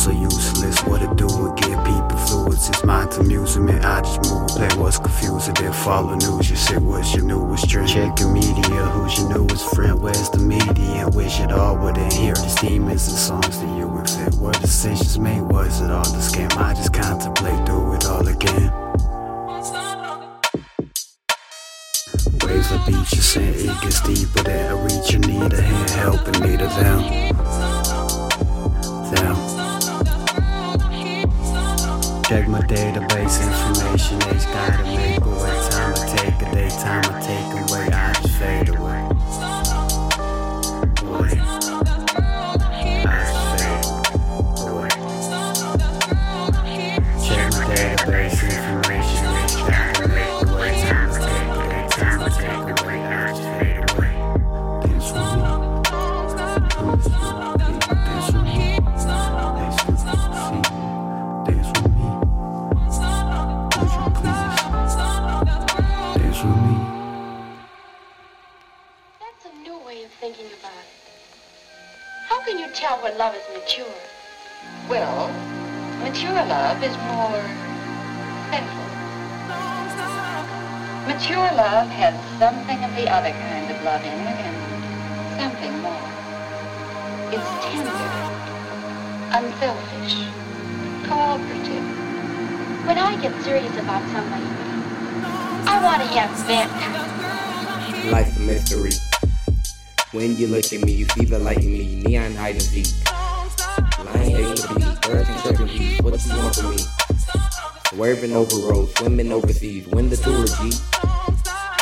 so useless. What it do would get people fluids. It's mind's amusement. I just move, play what's confusing, then follow news. You say what's your newest trend? Check the media, who's your newest friend? Where's the media? Wish it all wouldn't hear these demons and songs that you inflict. What decisions made? Was it all the scam? I just contemplate, do it all again. Waves of beach, you say it gets deeper. That I reach, you need a hand helping me my database information. They gotta make away. Time I take a day, time I take away. I thinking about it. How can you tell when love is mature? Well, mature love is more sensual. Mature love has something of the other kind of love in it and something more. It's tender, unselfish, cooperative. When I get serious about somebody, I want to have vent. Life's a mystery. When you look at me, you see the light in me, neon hide and seek. Lying days to be, birds and serpentines, what you want from me? Swerving over roads, swimming overseas, win the tour, G.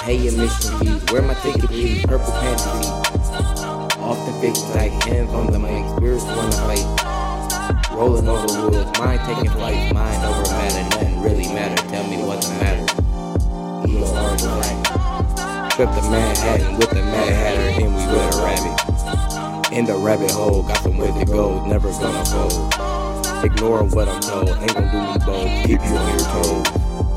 Pay admission fees, where my ticket please, purple fantasy. Often fixed like hands on the mic, spirits wanna fight. Rolling over woods, mind taking flight, mind over matter, nothing really matter, tell me what's the matter. Trip to Manhattan with the Mad Hatter, and we with a rabbit. In the rabbit hole, got some to go, never gonna fold. Ignore what I'm told, ain't gonna do me both, keep you on your toes.